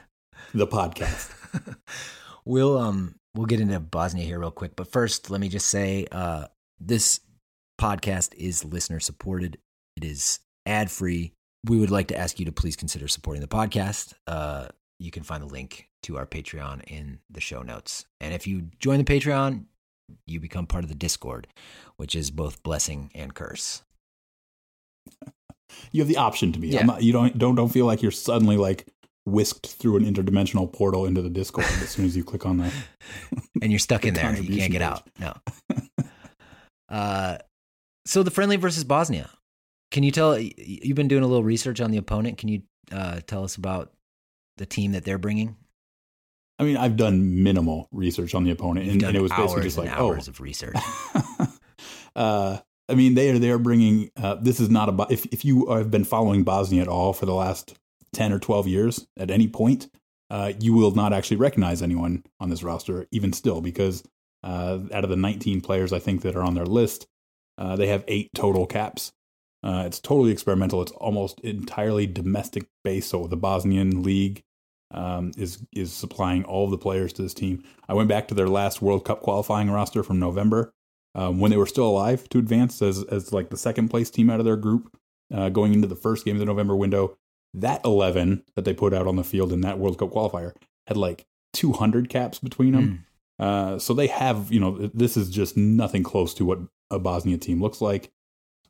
the podcast. we'll um we'll get into Bosnia here real quick, but first let me just say uh this podcast is listener supported. It is ad free. We would like to ask you to please consider supporting the podcast. Uh you can find the link to our Patreon in the show notes. And if you join the Patreon, you become part of the Discord, which is both blessing and curse. You have the option to be. Yeah. Not, you don't don't don't feel like you're suddenly like whisked through an interdimensional portal into the Discord as soon as you click on that. and you're stuck in The there. You can't get out. No. uh, so the friendly versus Bosnia. Can you tell? You've been doing a little research on the opponent. Can you uh, tell us about the team that they're bringing? I mean, I've done minimal research on the opponent, and, and it was basically just like, and oh, hours of research. uh, I mean, they are they are bringing. Uh, this is not about if if you have been following Bosnia at all for the last ten or twelve years, at any point, uh, you will not actually recognize anyone on this roster, even still, because uh, out of the nineteen players I think that are on their list, uh, they have eight total caps. Uh, it's totally experimental. It's almost entirely domestic based. So the Bosnian league um, is is supplying all of the players to this team. I went back to their last World Cup qualifying roster from November um, when they were still alive to advance as as like the second place team out of their group uh, going into the first game of the November window. That eleven that they put out on the field in that World Cup qualifier had like 200 caps between them. Mm. Uh, so they have, you know, this is just nothing close to what a Bosnia team looks like.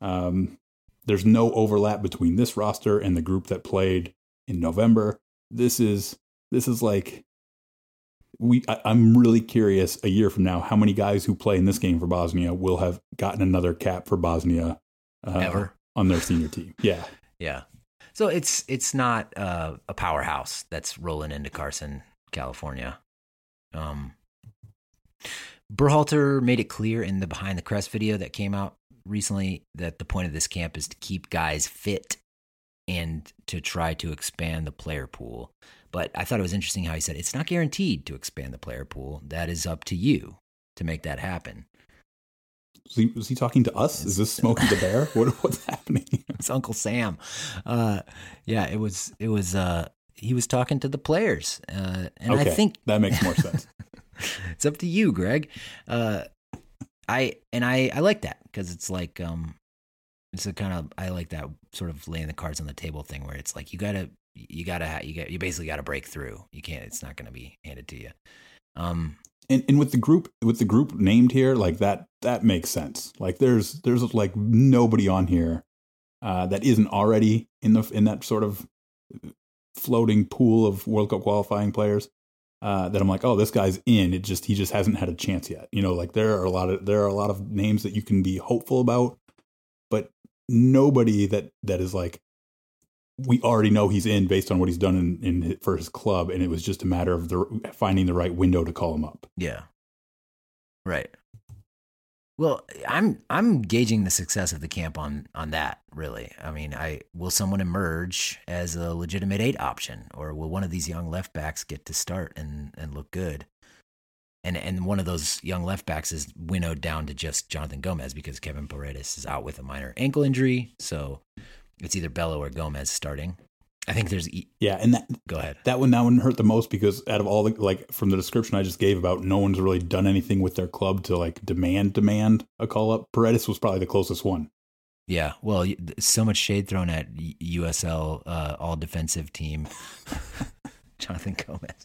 Um, there's no overlap between this roster and the group that played in November. This is this is like we. I, I'm really curious a year from now how many guys who play in this game for Bosnia will have gotten another cap for Bosnia uh, Ever. on their senior team. Yeah, Yeah. So it's it's not uh, a powerhouse that's rolling into Carson, California. Um, Berhalter made it clear in the behind the crest video that came out recently that the point of this camp is to keep guys fit and to try to expand the player pool. But I thought it was interesting how he said it's not guaranteed to expand the player pool. That is up to you to make that happen. Was he, he talking to us? Is this Smokey the Bear? What, what's happening? it's Uncle Sam. Uh, yeah, it was. It was. Uh, he was talking to the players, uh, and I think that makes more sense. it's up to you, Gregg. Uh, I and I I like that because it's like um, it's a kind of I like that sort of laying the cards on the table thing where it's like you gotta you gotta you got you basically gotta break through. You can't. It's not gonna be handed to you. Um, and and with the group with the group named here like that that makes sense. Like there's there's like nobody on here uh that isn't already in the in that sort of floating pool of world cup qualifying players uh that i'm like oh this guy's in. It just he just hasn't had a chance yet. You know like there are a lot of there are a lot of names that you can be hopeful about but nobody that that is like we already know he's in based on what he's done in, in for his club, and it was just a matter of the finding the right window to call him up. Yeah. Right. Well, I'm I'm gauging the success of the camp on on that, really. I mean, I will someone emerge as a legitimate eight option or will one of these young left backs get to start and and look good? and and one of those young left backs is winnowed down to just Jonathan Gomez because Kevin Paredes is out with a minor ankle injury. So it's either Bello or Gomez starting. I think there's e- Yeah, and that go ahead. that one that one hurt the most because out of all the like from the description I just gave about no one's really done anything with their club to like demand demand a call up. Paredes was probably the closest one. Yeah, well, so much shade thrown at USL uh, all defensive team. Jonathan Gomez.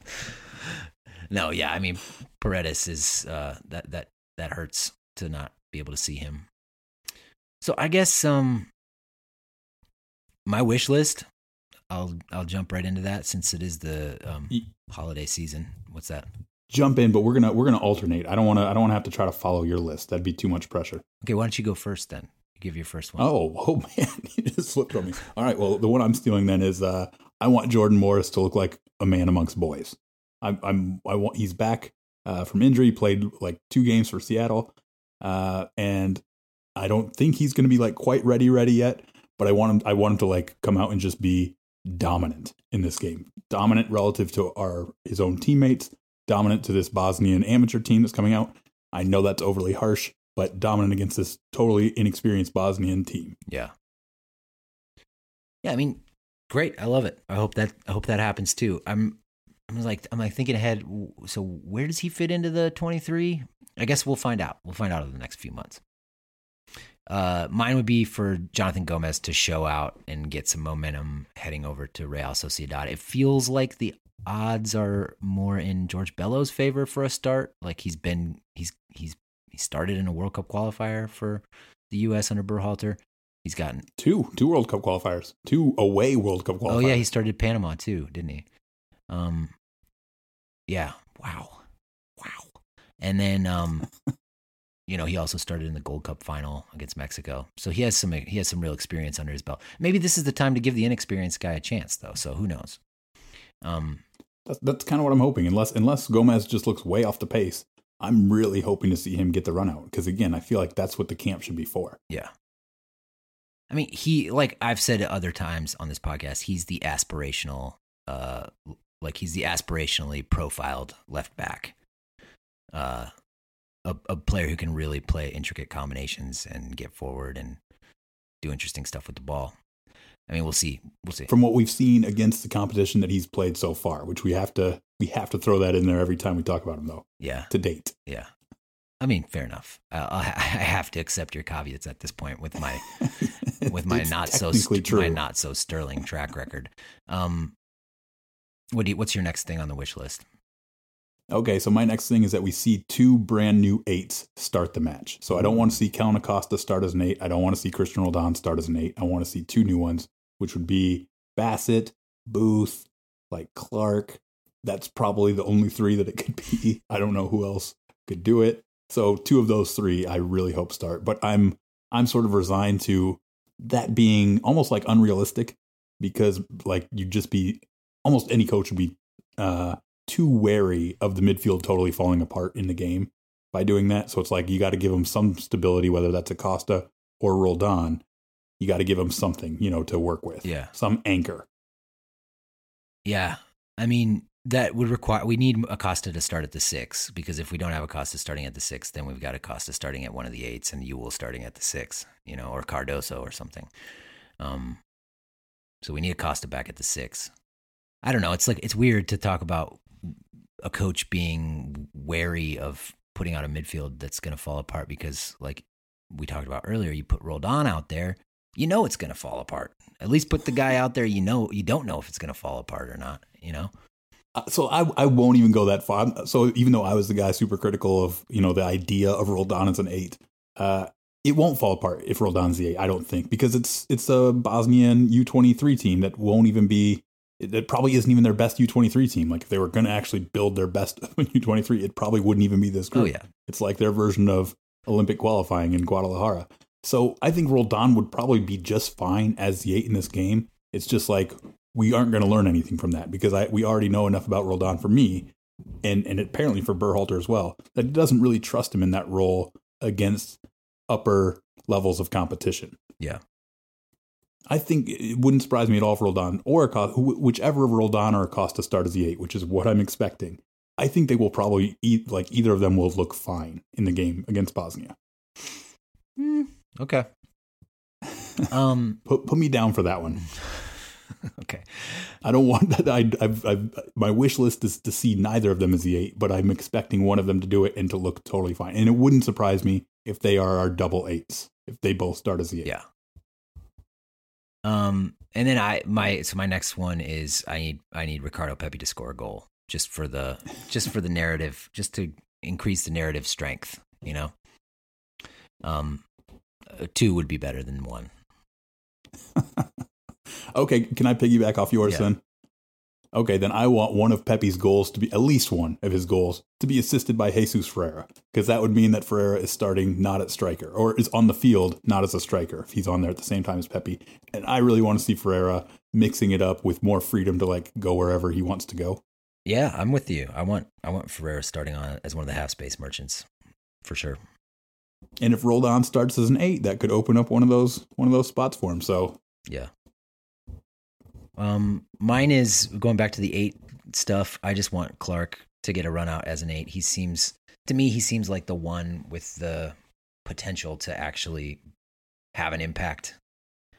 No, yeah, I mean Paredes is uh, that that that hurts to not be able to see him. So I guess um my wish list. I'll I'll jump right into that since it is the um, holiday season. What's that? Jump in, but we're gonna we're gonna alternate. I don't want to I don't want to have to try to follow your list. That'd be too much pressure. Okay, why don't you go first then? Give your first one. Oh, oh man, you just slipped on me. All right, well, the one I'm stealing then is uh, I want Jordan Morris to look like a man amongst boys. I'm, I'm I want he's back uh, from injury, played like two games for Seattle, uh, and I don't think he's going to be like quite ready, ready yet. But I want him, I want him to like come out and just be dominant in this game, dominant relative to our his own teammates, dominant to this Bosnian amateur team that's coming out. I know that's overly harsh, but dominant against this totally inexperienced Bosnian team. Yeah. Yeah, I mean, great. I love it. I hope that I hope that happens too. I'm I'm like I'm like thinking ahead. So where does he fit into the 23? I guess we'll find out. We'll find out over the next few months. Uh, mine would be for Jonathan Gomez to show out and get some momentum heading over to Real Sociedad. It feels like the odds are more in George Bello's favor for a start. Like he's been he's he's he started in a World Cup qualifier for the U.S. under Berhalter. He's gotten Two, two World Cup qualifiers, two away World Cup qualifiers. Oh yeah, he started Panama too, didn't he? Um, yeah. Wow, wow. And then, um, you know, he also started in the Gold Cup final against Mexico, so he has some he has some real experience under his belt. Maybe this is the time to give the inexperienced guy a chance, though. So who knows? Um, that's, that's kind of what I'm hoping. Unless unless Gomez just looks way off the pace, I'm really hoping to see him get the run out because again, I feel like that's what the camp should be for. yeah. I mean, he like I've said other times on this podcast, he's the aspirational, uh, like he's the aspirationally profiled left back, uh, a, a player who can really play intricate combinations and get forward and do interesting stuff with the ball. I mean, we'll see. We'll see. From what we've seen against the competition that he's played so far, which we have to we have to throw that in there every time we talk about him, though. yeah, To date, yeah. I mean, fair enough. Uh, I, I have to accept your caveats at this point with my with my It's not so st- my not so sterling track record. Um, what do you, what's your next thing on the wish list? Okay, so my next thing is that we see two brand new eights start the match. So I don't want to see Kellyn Acosta start as an eight. I don't want to see Christian Roldan start as an eight. I want to see two new ones, which would be Bassett, Booth, like Clark. That's probably the only three that it could be. I don't know who else could do it. So two of those three I really hope start. But I'm I'm sort of resigned to that being almost like unrealistic because like you'd just be almost any coach would be uh too wary of the midfield totally falling apart in the game by doing that. So it's like you got to give them some stability, whether that's Acosta or Roldan. You got to give them something, you know, to work with. Yeah. Some anchor. Yeah, I mean that would require we need Acosta to start at the six because if we don't have Acosta starting at the six, then we've got Acosta starting at one of the eights and Yueill starting at the six, you know, or Cardoso or something. Um, so we need Acosta back at the six. I don't know. It's like it's weird to talk about a coach being wary of putting out a midfield that's going to fall apart because, like we talked about earlier, you put Roldan out there, you know it's going to fall apart. At least put the guy out there you know you don't know if it's going to fall apart or not. You know. Uh, So I, I won't even go that far. So even though I was the guy super critical of you know the idea of Roldan as an eight, uh, it won't fall apart if Roldan's the eight. I don't think because it's it's a Bosnian U twenty three team that won't even be. It, it probably isn't even their best U twenty three team. Like if they were going to actually build their best U twenty three, it probably wouldn't even be this oh, group. Oh yeah. It's like their version of Olympic qualifying in Guadalajara. So I think Roldan would probably be just fine as the eight in this game. It's just like we aren't going to learn anything from that because I we already know enough about Roldan for me, and and apparently for Berhalter as well that he doesn't really trust him in that role against upper levels of competition. Yeah. I think it wouldn't surprise me at all if Roldan or Acosta, wh- whichever of Roldan or Acosta start as the eight, which is what I'm expecting. I think they will probably eat like either of them will look fine in the game against Bosnia. Mm, okay. Um. Put put me down for that one. okay. I don't want that. I, I've, I've, my wish list is to see neither of them as the eight, but I'm expecting one of them to do it and to look totally fine. And it wouldn't surprise me if they are our double eights, if they both start as the eight. Yeah. Um. And then I my so my next one is I need I need Ricardo Pepi to score a goal just for the just for the narrative just to increase the narrative strength. You know. Um. uh, Two would be better than one. Okay, can I piggyback off yours Yeah. then? Okay, then I want one of Pepi's goals to be at least one of his goals to be assisted by Jesus Ferreira, because that would mean that Ferreira is starting not at striker or is on the field not as a striker if he's on there at the same time as Pepe. And I really want to see Ferreira mixing it up with more freedom to like go wherever he wants to go. Yeah, I'm with you. I want I want Ferreira starting on as one of the half space merchants for sure. And if Roldan starts as an eight, that could open up one of those one of those spots for him. So Yeah. Um, mine is going back to the eight stuff. I just want Clark to get a run out as an eight. He seems to me he seems like the one with the potential to actually have an impact.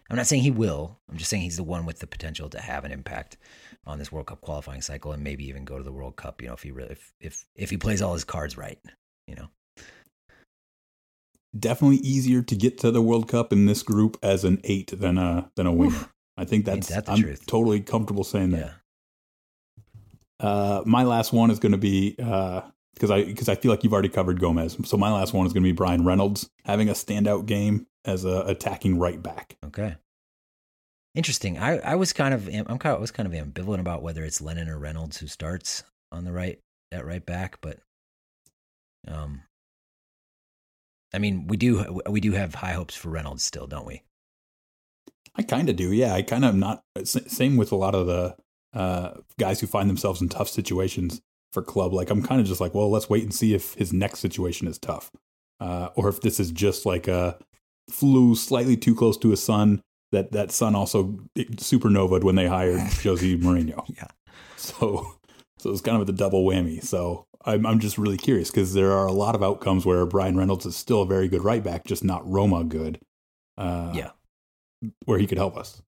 I'm not saying he will. I'm just saying he's the one with the potential to have an impact on this World Cup qualifying cycle and maybe even go to the World Cup. You know, if he really, if if if he plays all his cards right. You know. definitely easier to get to the World Cup in this group as an eight than a than a winger. I think that's that the I'm truth? totally comfortable saying that. Yeah. Uh, my last one is going to be because I because I feel like you've already covered Gomez. So my last one is going to be Bryan Reynolds having a standout game as a attacking right back. Okay. Interesting. I, I was kind of I'm kind of, I was kind of ambivalent about whether it's Lennon or Reynolds who starts on the right at right back, but um, I mean we do we do have high hopes for Reynolds still, don't we? I kind of do, yeah. I kind of not same with a lot of the uh, guys who find themselves in tough situations for club. Like I'm kind of just like, well, let's wait and see if his next situation is tough, uh, or if this is just like a flew slightly too close to a sun. That that sun also supernovaed when they hired Jose Mourinho. Yeah. So so it's kind of the double whammy. So I'm I'm just really curious because there are a lot of outcomes where Bryan Reynolds is still a very good right back, just not Roma good. Uh, Yeah. Where he could help us.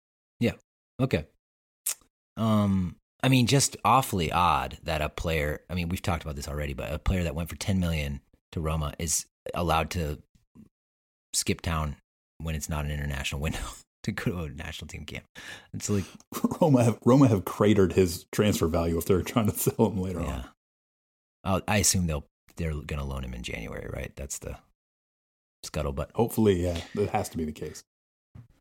Yeah. Okay. Um, I mean, just awfully odd that a player. I mean, we've talked about this already, but a player that went for 10 million to Roma is allowed to skip town when it's not an international window to go to a national team camp. It's like, Roma have Roma have cratered his transfer value if they're trying to sell him later yeah. on. Uh, I assume they'll they're going to loan him in January, right? That's the scuttlebutt. Hopefully, yeah, that has to be the case.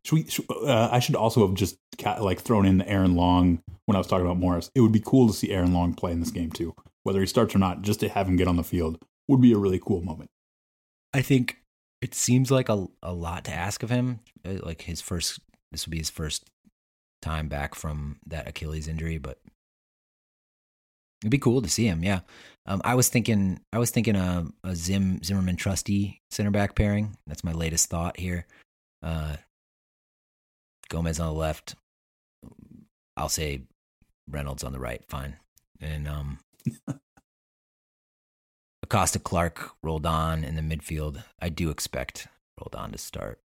Should we, should, uh, I should also have just ca- like thrown in Aaron Long when I was talking about Morris. It would be cool to see Aaron Long play in this game too, whether he starts or not. Just to have him get on the field would be a really cool moment. I think it seems like a a lot to ask of him. Uh, Like his first, this would be his first time back from that Achilles injury, but it'd be cool to see him. Yeah, um, I was thinking, I was thinking a, a Zim Zimmerman trusty center back pairing. That's my latest thought here. Uh, Gomez on the left. I'll say Reynolds on the right. Fine, and um. Acosta Clark Roldan in the midfield. I do expect Roldan to start.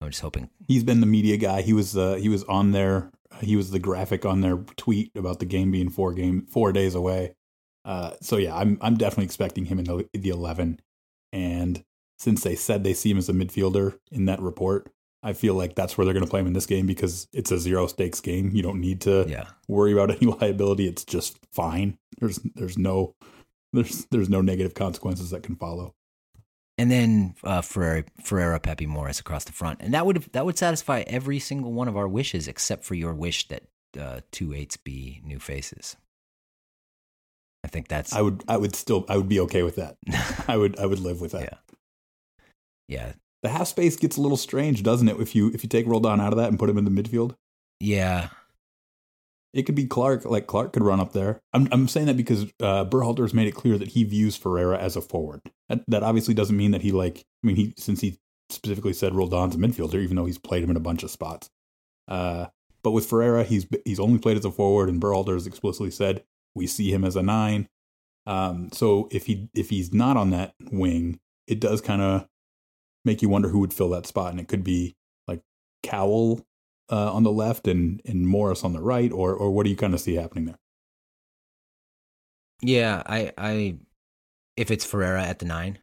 I'm just hoping. He's been the media guy. He was uh, he was on there. He was the graphic on their tweet about the game being four game four days away. Uh, so yeah, I'm I'm definitely expecting him in the the eleven. And since they said they see him as a midfielder in that report, I feel like that's where they're going to play him in this game because it's a zero stakes game. You don't need to Yeah. worry about any liability. It's just fine. There's there's no there's there's no negative consequences that can follow. And then uh, Ferreira, Ferreira, Pepi, Morris across the front, and that would that would satisfy every single one of our wishes, except for your wish that uh, two eights be new faces. I think that's I would I would still I would be okay with that. I would I would live with that. Yeah. yeah, The half space gets a little strange, doesn't it? If you if you take Roldan out of that and put him in the midfield, yeah. it could be Clark. Like Clark could run up there. I'm I'm saying that because uh, Berhalter has made it clear that he views Ferreira as a forward. That, that obviously doesn't mean that he like. I mean, he since he specifically said Roldan's a midfielder, even though he's played him in a bunch of spots. Uh, but with Ferreira, he's he's only played as a forward, and Berhalter has explicitly said we see him as a nine. Um, so if he if he's not on that wing, it does kind of make you wonder who would fill that spot, and it could be like Cowell uh, on the left and and Morris on the right, or or what do you kind of see happening there? Yeah, I, I, if it's Ferreira at the nine,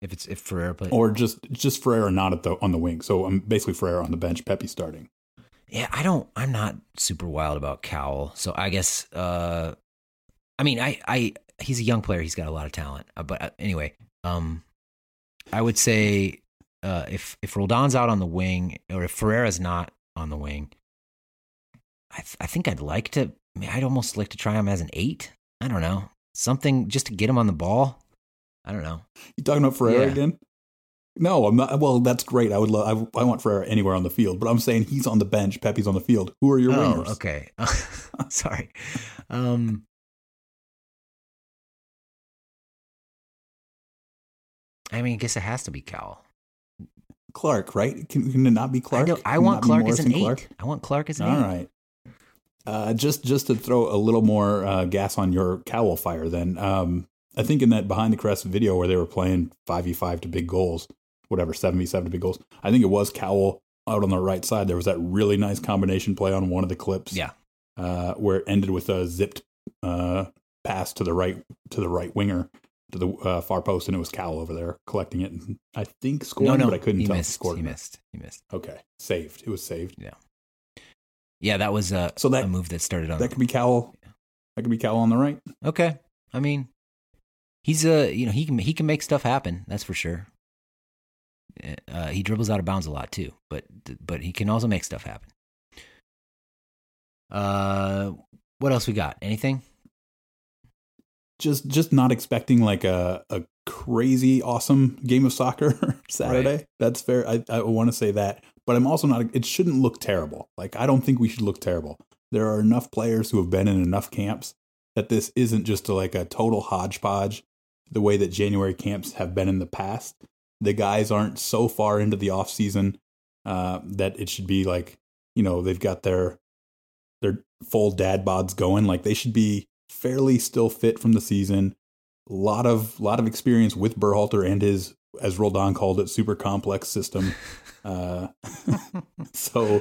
if it's if Ferreira play, or just just Ferreira not at the on the wing. So I'm um, basically Ferreira on the bench, Pepi starting. Yeah, I don't. I'm not super wild about Cowell, so I guess. uh I mean, I, I, he's a young player. He's got a lot of talent. Uh, but uh, anyway, um, I would say uh, if if Roldan's out on the wing, or if Ferreira's not on the wing, I th- I think I'd like to. I mean, I'd almost like to try him as an eight. I don't know something just to get him on the ball. I don't know. You talking about Ferreira yeah. again? No, I'm not. Well, that's great. I would love. I, I, want Ferreira anywhere on the field, but I'm saying he's on the bench. Pepi's on the field. Who are your oh, wingers? Okay, sorry. Um, I mean, I guess it has to be Cowell. Clark, right? Can, can it not be Clark? I, I want Clark as an Clark? eight. I want Clark as an All eight. All right. Uh, just just to throw a little more uh, gas on your Cowell fire, then um, I think in that behind the crest video where they were playing five v five to big goals, whatever seven v seven to big goals, I think it was Cowell out on the right side. There was that really nice combination play on one of the clips, yeah, uh, where it ended with a zipped uh, pass to the right to the right winger to the uh, far post, and it was Cowell over there collecting it. And I think scored, no, no, but I couldn't he tell. Missed, scored he missed. He missed. Okay, saved. It was saved. Yeah, yeah. That was a so that, a move that started on. That could be Cowell. Yeah. That could be Cowell on the right. Okay, I mean, he's a you know he can he can make stuff happen. That's for sure. Uh, he dribbles out of bounds a lot too, but but he can also make stuff happen. Uh, what else we got? Anything? Just just not expecting like a a crazy awesome game of soccer Saturday. Right. That's fair. I, I want to say that, but I'm also not. It shouldn't look terrible. Like I don't think we should look terrible. There are enough players who have been in enough camps that this isn't just a, like a total hodgepodge. The way that January camps have been in the past, the guys aren't so far into the off season uh, that it should be like you know they've got their their full dad bods going. Like they should be fairly still fit from the season. A lot of lot of experience with Berhalter and his, as Roldan called it, super complex system. Uh, so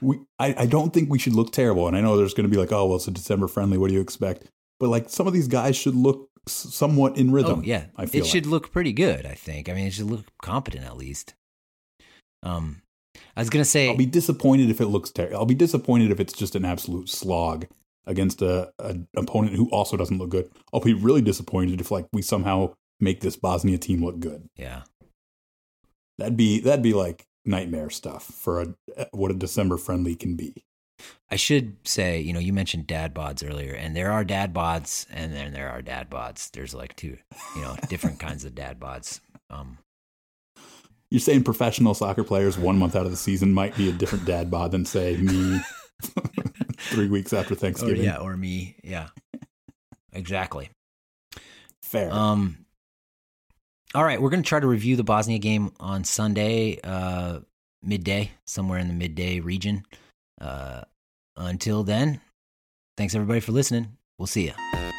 we, I, I don't think we should look terrible. And I know there's going to be like, oh well, it's a December friendly. What do you expect? But like some of these guys should look somewhat in rhythm. Oh, yeah, I feel it like. should look pretty good. I think. I mean, it should look competent at least. Um, I was gonna say I'll be disappointed if it looks terrible. I'll be disappointed if it's just an absolute slog against a, an opponent who also doesn't look good. I'll be really disappointed if like we somehow make this Bosnia team look good. Yeah, that'd be that'd be like nightmare stuff for a what a December friendly can be. I should say, you know, you mentioned dad bods earlier, and there are dad bods, and then there are dad bods. There's like two, you know, different kinds of dad bods. Um, You're saying professional soccer players one month out of the season might be a different dad bod than say me three weeks after Thanksgiving. Or, yeah, or me. Yeah, exactly. Fair. Um. All right, we're going to try to review the Bosnia game on Sunday, uh, midday, somewhere in the midday region. Uh, until then, thanks everybody for listening. We'll see you.